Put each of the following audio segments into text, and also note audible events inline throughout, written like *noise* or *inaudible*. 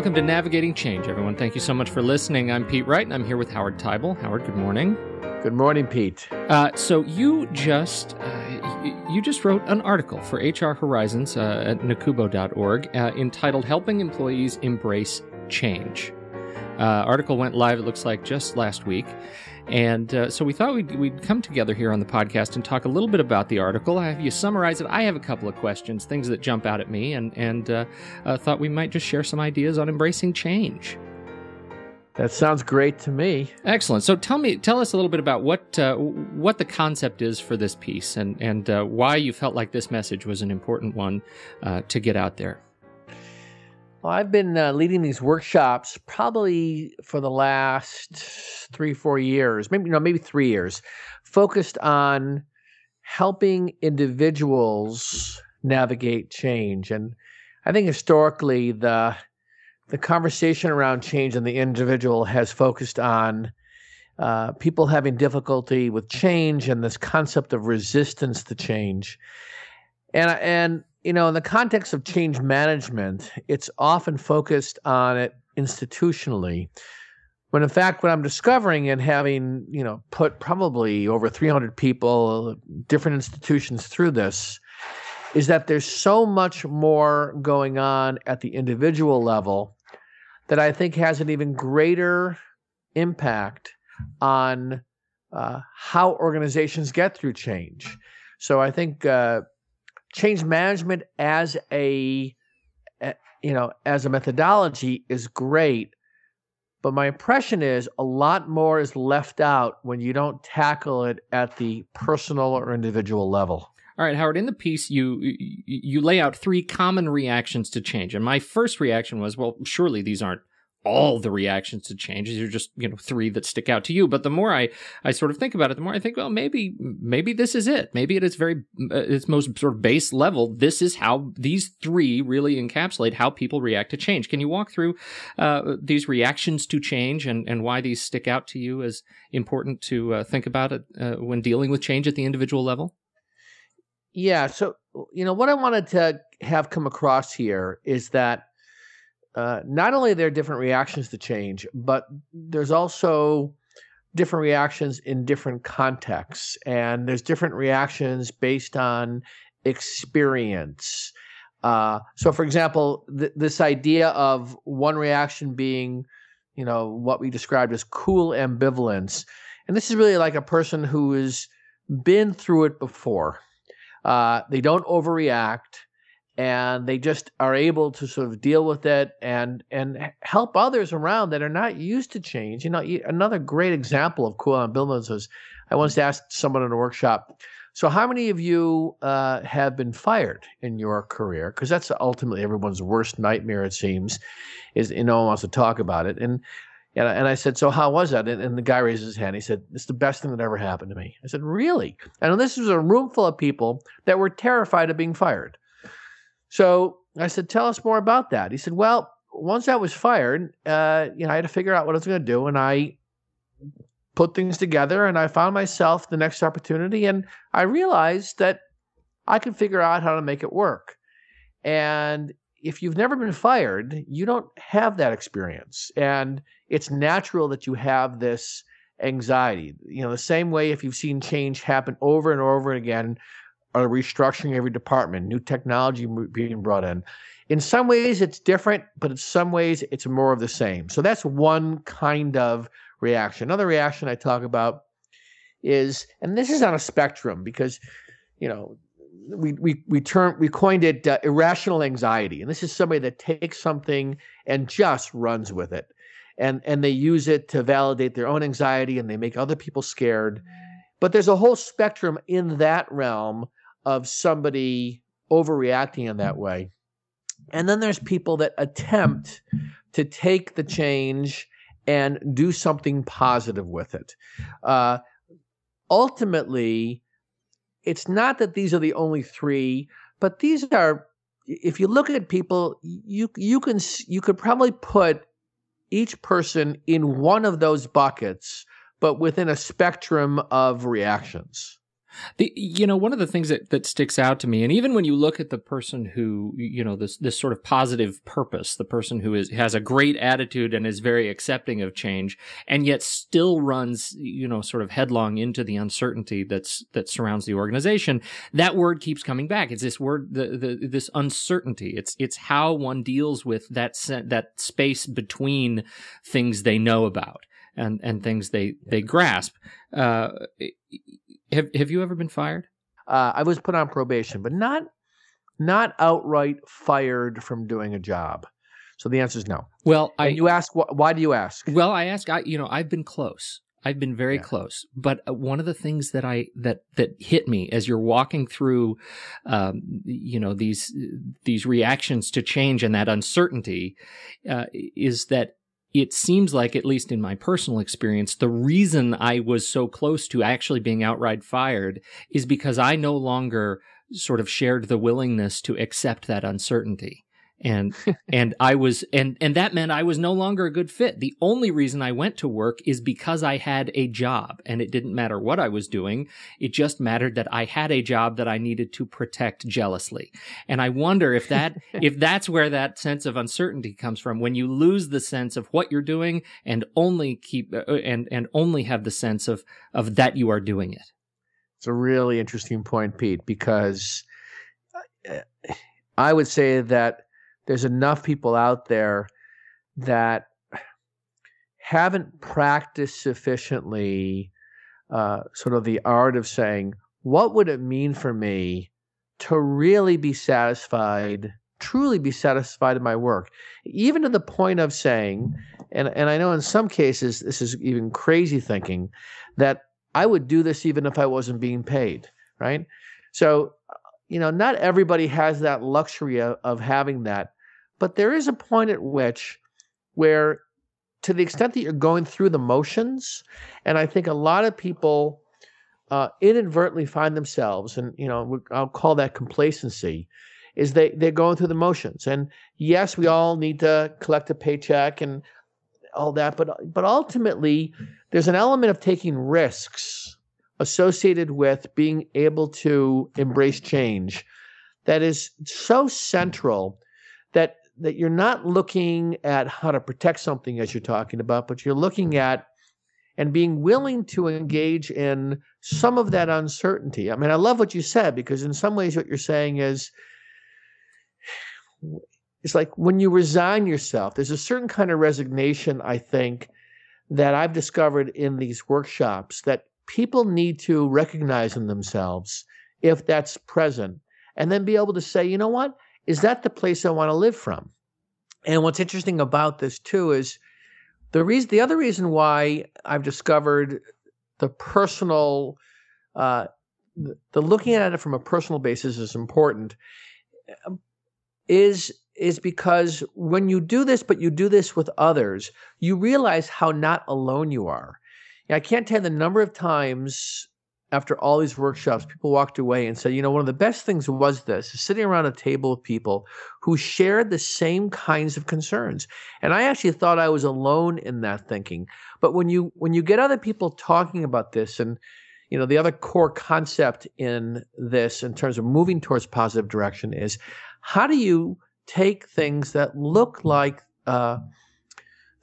welcome to Navigating Change, everyone. Thank you so much for listening. I'm Pete Wright, and I'm here with Howard Teibel. Howard, good morning. Good morning, Pete. Uh, so you just uh, you just wrote an article for HR Horizons uh, at nacubo.org uh, entitled "Helping Employees Embrace Change." Uh, article went live. It looks like just last week. And uh, so we thought we'd, we'd come together here on the podcast and talk a little bit about the article. I have you summarize it. I have a couple of questions, things that jump out at me, and, and uh, uh, thought we might just share some ideas on embracing change. That sounds great to me. Excellent. So tell me, tell us a little bit about what uh, what the concept is for this piece, and and uh, why you felt like this message was an important one uh, to get out there. Well, I've been uh, leading these workshops probably for the last three, four years, maybe know, maybe three years, focused on helping individuals navigate change. And I think historically, the the conversation around change in the individual has focused on uh, people having difficulty with change and this concept of resistance to change. And and you know, in the context of change management, it's often focused on it institutionally. When in fact, what I'm discovering and having, you know, put probably over 300 people, different institutions through this, is that there's so much more going on at the individual level that I think has an even greater impact on uh, how organizations get through change. So I think uh, change management as a, you know as a methodology is great but my impression is a lot more is left out when you don't tackle it at the personal or individual level all right, Howard. In the piece, you you lay out three common reactions to change, and my first reaction was, well, surely these aren't all the reactions to change. These are just, you know, three that stick out to you. But the more I, I sort of think about it, the more I think, well, maybe, maybe this is it. Maybe at its very, uh, its most sort of base level, this is how these three really encapsulate how people react to change. Can you walk through uh, these reactions to change and, and why these stick out to you as important to uh, think about it uh, when dealing with change at the individual level? Yeah. So, you know, what I wanted to have come across here is that uh, not only are there different reactions to change, but there's also different reactions in different contexts, and there's different reactions based on experience. Uh, so, for example, th- this idea of one reaction being, you know, what we described as cool ambivalence, and this is really like a person who has been through it before. Uh, they don't overreact and they just are able to sort of deal with it and and help others around that are not used to change. You know, another great example of cool on ambivalence is I once asked someone in a workshop, so how many of you uh, have been fired in your career? Because that's ultimately everyone's worst nightmare. It seems, is you no one wants to talk about it. And and I, said, so how was that? And, and the guy raised his hand. He said, it's the best thing that ever happened to me. I said, really? And this was a room full of people that were terrified of being fired. So I said, "Tell us more about that." He said, "Well, once I was fired, uh, you know, I had to figure out what I was going to do, and I put things together, and I found myself the next opportunity, and I realized that I could figure out how to make it work. And if you've never been fired, you don't have that experience, and it's natural that you have this." anxiety. You know, the same way if you've seen change happen over and over again are restructuring every department, new technology being brought in. In some ways, it's different, but in some ways, it's more of the same. So that's one kind of reaction. Another reaction I talk about is, and this is on a spectrum because, you know, we we we term we coined it uh, irrational anxiety, and this is somebody that takes something and just runs with it, and and they use it to validate their own anxiety, and they make other people scared. But there's a whole spectrum in that realm of somebody overreacting in that way. And then there's people that attempt to take the change and do something positive with it. Uh, ultimately, it's not that these are the only three, but these are. If you look at people, you you can you could probably put each person in one of those buckets, but within a spectrum of reactions. The, you know, one of the things that, that sticks out to me, and even when you look at the person who, you know, this, this sort of positive purpose, the person who is, has a great attitude and is very accepting of change and yet still runs, you know, sort of headlong into the uncertainty that's, that surrounds the organization, that word keeps coming back. It's this word, the, the, this uncertainty. It's, it's how one deals with that, that space between things they know about and, and things they, they grasp. Uh, have Have you ever been fired? Uh, I was put on probation, but not not outright fired from doing a job. So the answer is no. Well, I, you ask wh- why do you ask? Well, I ask. I you know I've been close. I've been very yeah. close. But uh, one of the things that I that that hit me as you're walking through, um, you know these these reactions to change and that uncertainty, uh, is that it seems like, at least in my personal experience, the reason I was so close to actually being outright fired is because I no longer sort of shared the willingness to accept that uncertainty and *laughs* and I was and and that meant I was no longer a good fit. The only reason I went to work is because I had a job and it didn't matter what I was doing. It just mattered that I had a job that I needed to protect jealously. And I wonder if that *laughs* if that's where that sense of uncertainty comes from when you lose the sense of what you're doing and only keep uh, and and only have the sense of of that you are doing it. It's a really interesting point, Pete, because uh, I would say that there's enough people out there that haven't practiced sufficiently uh, sort of the art of saying, what would it mean for me to really be satisfied, truly be satisfied in my work? Even to the point of saying, and, and I know in some cases this is even crazy thinking, that I would do this even if I wasn't being paid, right? So you know, not everybody has that luxury of, of having that, but there is a point at which where to the extent that you're going through the motions, and I think a lot of people uh, inadvertently find themselves, and you know, I'll call that complacency, is they they're going through the motions. And yes, we all need to collect a paycheck and all that, but but ultimately, there's an element of taking risks associated with being able to embrace change that is so central that that you're not looking at how to protect something as you're talking about but you're looking at and being willing to engage in some of that uncertainty i mean i love what you said because in some ways what you're saying is it's like when you resign yourself there's a certain kind of resignation i think that i've discovered in these workshops that people need to recognize in themselves if that's present and then be able to say, you know what? Is that the place I want to live from? And what's interesting about this too is the reason the other reason why I've discovered the personal uh, the, the looking at it from a personal basis is important um, is is because when you do this but you do this with others you realize how not alone you are I can't tell you the number of times after all these workshops, people walked away and said, you know, one of the best things was this sitting around a table of people who shared the same kinds of concerns. And I actually thought I was alone in that thinking. But when you when you get other people talking about this and you know, the other core concept in this in terms of moving towards positive direction is how do you take things that look like uh,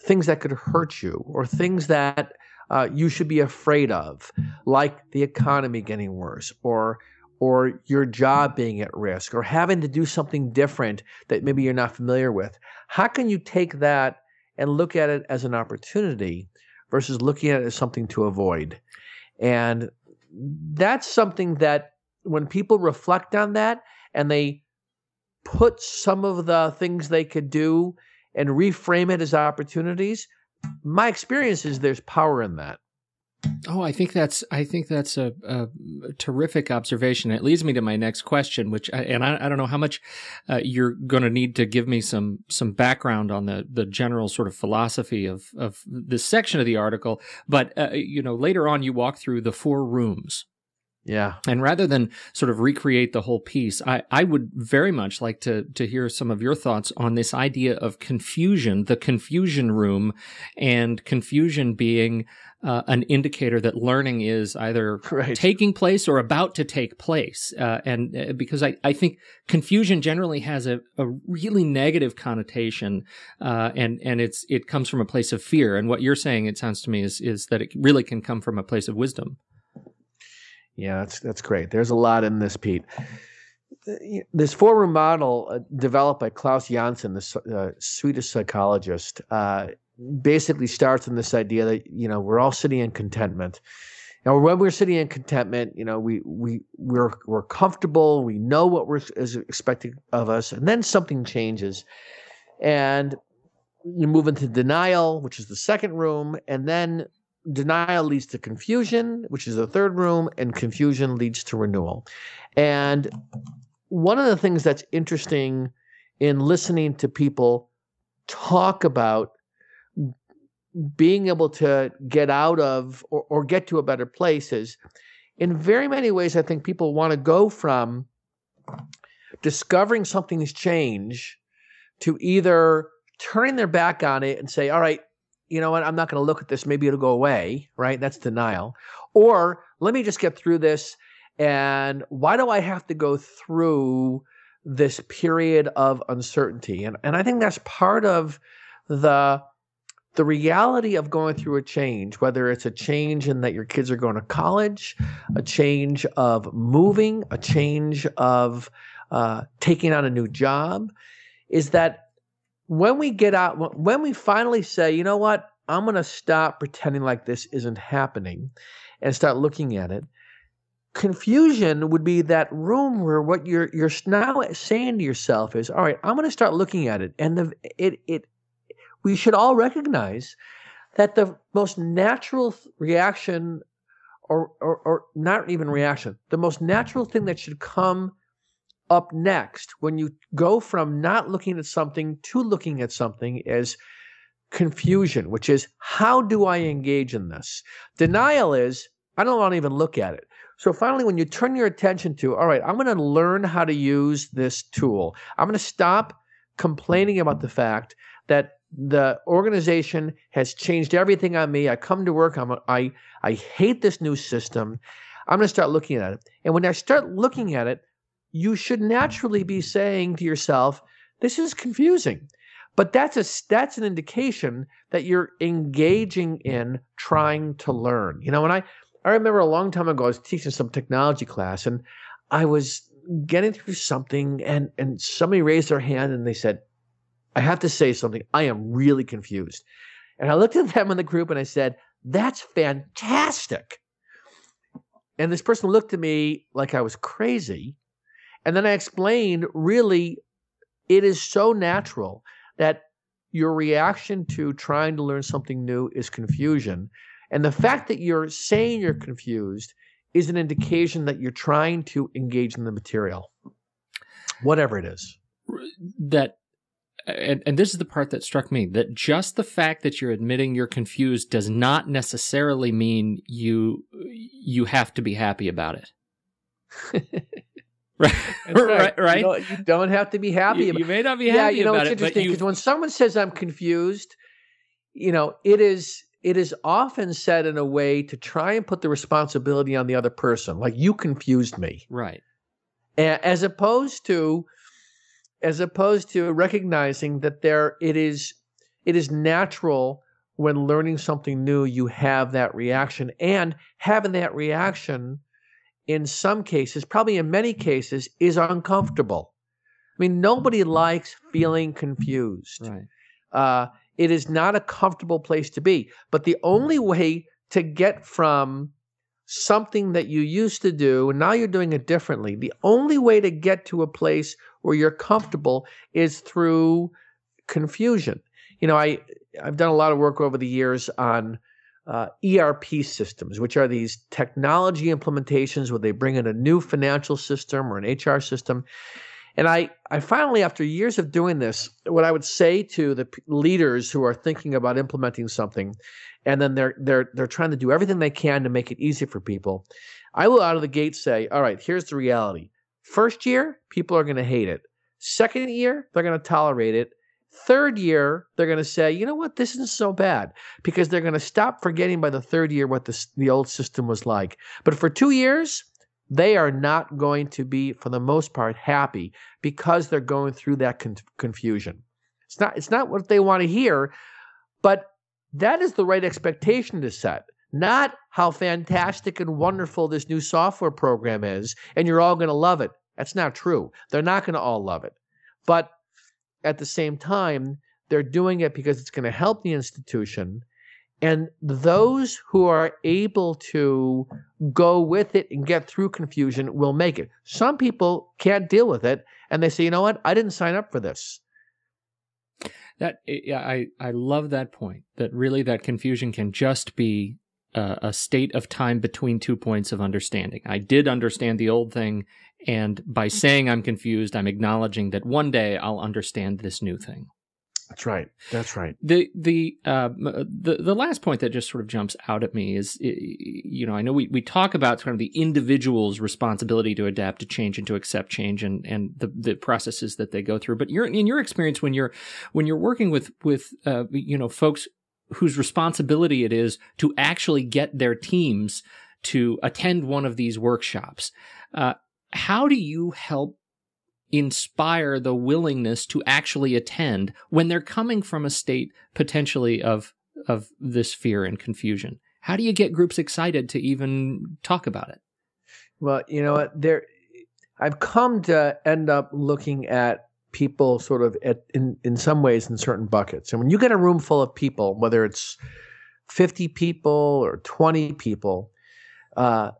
things that could hurt you or things that uh, you should be afraid of, like the economy getting worse or or your job being at risk or having to do something different that maybe you're not familiar with. How can you take that and look at it as an opportunity versus looking at it as something to avoid? And that's something that when people reflect on that and they put some of the things they could do and reframe it as opportunities, my experience is there's power in that. Oh, I think that's I think that's a, a, terrific observation. It leads me to my next question, which and I, I don't know how much uh, you're going to need to give me some some background on the the general sort of philosophy of of this section of the article. But uh, you know, later on, you walk through the four rooms yeah. And rather than sort of recreate the whole piece, I, I would very much like to, to hear some of your thoughts on this idea of confusion, the confusion room, and confusion being uh, an indicator that learning is either Right. taking place or about to take place. Uh, and uh, because I, I think confusion generally has a, a really negative connotation, uh, and and it's it comes from a place of fear. And what you're saying, it sounds to me, is is that it really can come from a place of wisdom. Yeah, that's that's great. There's a lot in this, Pete. This four room model uh, developed by Claes Janssen, the uh, Swedish psychologist, uh, basically starts in this idea that you know we're all sitting in contentment. Now, when we're sitting in contentment, you know we we we're we're comfortable. We know what we're is expected of us, and then something changes, and you move into denial, which is the second room, and then denial leads to confusion, which is the third room, and confusion leads to renewal. And one of the things that's interesting in listening to people talk about being able to get out of or, or get to a better place is in very many ways, I think people want to go from discovering something's change to either turning their back on it and say, all right, you know what, I'm not going to look at this. Maybe it'll go away, right? That's denial. Or let me just get through this. And why do I have to go through this period of uncertainty? And, and I think that's part of the the reality of going through a change, whether it's a change in that your kids are going to college, a change of moving, a change of uh, taking on a new job, is that when we get out, when we finally say, you know what, I'm going to stop pretending like this isn't happening and start looking at it. Confusion would be that room where what you're you're now saying to yourself is, all right, I'm going to start looking at it, and the it it we should all recognize that the most natural reaction, or, or or not even reaction, the most natural thing that should come up next when you go from not looking at something to looking at something is confusion, which is how do I engage in this? Denial is I don't want to even look at it. So finally, when you turn your attention to, all right, I'm going to learn how to use this tool. I'm going to stop complaining about the fact that the organization has changed everything on me. I come to work. I'm I I hate this new system. I'm going to start looking at it. And when I start looking at it, you should naturally be saying to yourself, "This is confusing." But that's a that's an indication that you're engaging in trying to learn. You know, when I I remember a long time ago, I was teaching some technology class, and I was getting through something, and and somebody raised their hand and they said, "I have to say something. I am really confused." And I looked at them in the group and I said, "That's fantastic." And this person looked at me like I was crazy, and then I explained, really, it is so natural that your reaction to trying to learn something new is confusion. And the fact that you're saying you're confused is an indication that you're trying to engage in the material, whatever it is. That and, and this is the part that struck me that just the fact that you're admitting you're confused does not necessarily mean you you have to be happy about it. *laughs* *laughs* right, right, right. You, know, you, don't have to be happy. You, about you may not be yeah, happy you know, about it's it, but interesting you because when someone says I'm confused, you know, it is it is often said in a way to try and put the responsibility on the other person, like you confused me, right, as opposed to as opposed to recognizing that there it is it is natural when learning something new you have that reaction and having that reaction in some cases probably in many cases is uncomfortable. I mean nobody likes feeling confused. Right. uh, it is not a comfortable place to be. But the only way to get from something that you used to do and now you're doing it differently the only way to get to a place where you're comfortable is through confusion. You know i i've done a lot of work over the years on uh, erp systems which are these technology implementations where they bring in a new financial system or an hr system and I, I finally, after years of doing this, what I would say to the p- leaders who are thinking about implementing something, and then they're they're they're trying to do everything they can to make it easy for people, I will out of the gate say, all right, here's the reality. First year, people are going to hate it. Second year, they're going to tolerate it, Third year, they're going to say, you know what, this isn't so bad because they're going to stop forgetting by the third year what the, the old system was like. But for two years, they are not going to be, for the most part, happy because they're going through that con- confusion. It's not, it's not what they want to hear, but that is the right expectation to set not how fantastic and wonderful this new software program is and you're all going to love it. That's not true. They're not going to all love it. But at the same time, they're doing it because it's going to help the institution. And those who are able to go with it and get through confusion will make it. Some people can't deal with it and they say, you know what? I didn't sign up for this. That eh, I I love that point. That really that confusion can just be a, a state of time between two points of understanding. I did understand the old thing, and by saying I'm confused, I'm acknowledging that one day I'll understand this new thing. That's right. That's right. The the uh, the the last point that just sort of jumps out at me is, you know, I know we, we talk about kind of the individual's responsibility to adapt to change and to accept change and and the the processes that they go through. But you're in your experience when you're when you're working with with uh, you know folks whose responsibility it is to actually get their teams to attend one of these workshops. Uh, how do you help inspire the willingness to actually attend when they're coming from a state potentially of of this fear and confusion? How do you get groups excited to even talk about it? Well, you know what, there I've come to end up looking at people sort of at, in in some ways in certain buckets. And when you get a room full of people, whether it's 50 people or 20 people, uh,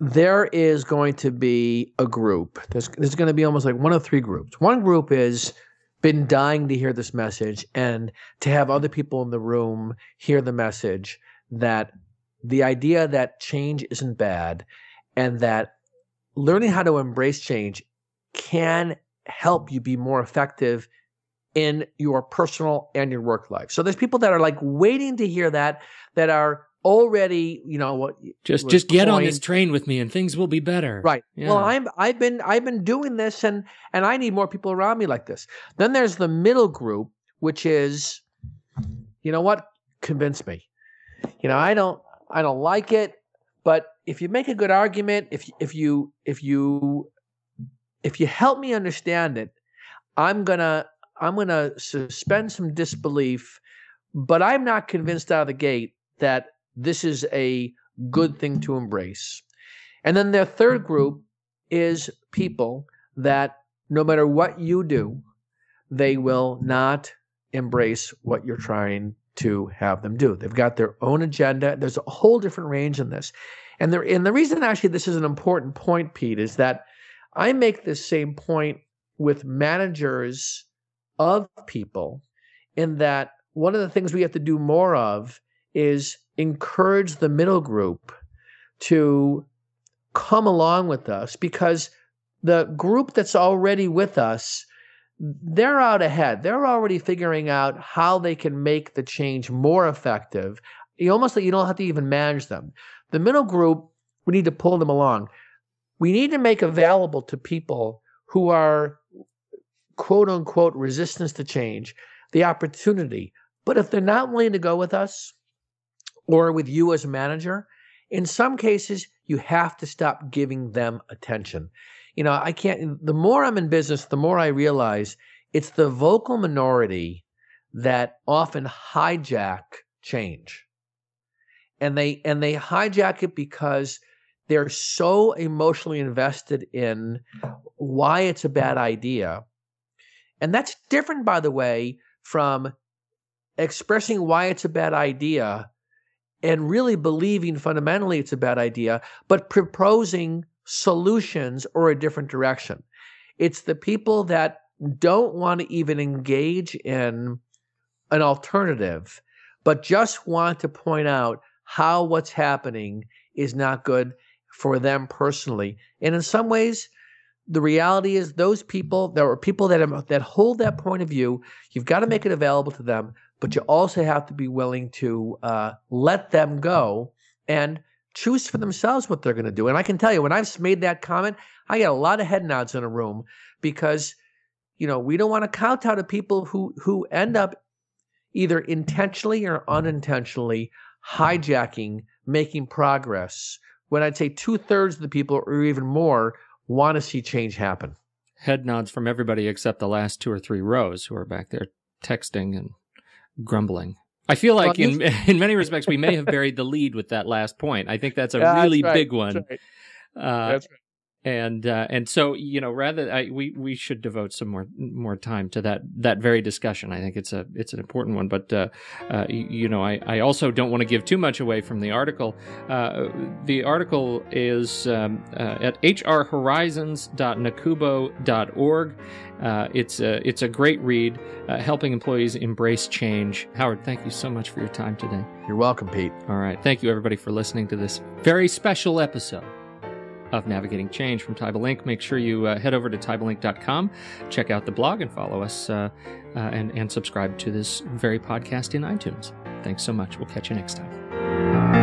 there is going to be a group. There's, there's going to be almost like one of three groups. One group is been dying to hear this message and to have other people in the room hear the message that the idea that change isn't bad and that learning how to embrace change can help you be more effective in your personal and your work life. So there's people that are like waiting to hear that that are already, you know, what just just get on this train with me and things will be better. Right. Yeah. Well, I'm I've been I've been doing this and and I need more people around me like this. Then there's the middle group which is you know what? Convince me. You know, I don't I don't like it, but if you make a good argument, if if you if you if you help me understand it, I'm gonna I'm gonna suspend some disbelief, but I'm not convinced out of the gate that this is a good thing to embrace. And then their third group is people that no matter what you do, they will not embrace what you're trying to have them do. They've got their own agenda. There's a whole different range in this. And the, and the reason actually this is an important point, Pete, is that I make this same point with managers of people in that one of the things we have to do more of is encourage the middle group to come along with us because the group that's already with us they're out ahead. They're already figuring out how they can make the change more effective. You almost like you don't have to even manage them. The middle group we need to pull them along. We need to make available to people who are quote unquote resistance to change the opportunity. But if they're not willing to go with us or with you as a manager, in some cases, you have to stop giving them attention. You know, I can't, the more I'm in business, the more I realize it's the vocal minority that often hijack change. And they, and they hijack it because they're so emotionally invested in why it's a bad idea. And that's different, by the way, from expressing why it's a bad idea and really believing fundamentally it's a bad idea, but proposing solutions or a different direction. It's the people that don't want to even engage in an alternative, but just want to point out how what's happening is not good for them personally. And in some ways, the reality is those people, there are people that, that hold that point of view. You've got to make it available to them, but you also have to be willing to uh, let them go and choose for themselves what they're going to do. And I can tell you, when I've made that comment, I get a lot of head nods in a room because you know, we don't want to kowtow to people who who end up either intentionally or unintentionally hijacking making progress. When I'd say two thirds of the people, or even more, want to see change happen. Head nods from everybody except the last two or three rows who are back there texting and grumbling. I feel like in *laughs* in many respects we may have buried the lead with that last point. I think that's a *laughs* yeah, really that's right. big one. That's right. Uh, that's right and uh, and so you know rather I, we we should devote some more more time to that that very discussion. I think it's a it's an important one. But uh, uh, you, know I, I also don't want to give too much away from the article. Uh, the article is um, uh, at hrhorizons.nacubo.org. Uh, it's a it's a great read, helping employees embrace change. Howard, thank you so much for your time today. You're welcome, Pete. All right, thank you everybody for listening to this very special episode of Navigating Change from Teibel Inc. Make sure you uh, head over to teibelinc.com, check out the blog, and follow us uh, uh, and, and subscribe to this very podcast in iTunes. Thanks so much. We'll catch you next time.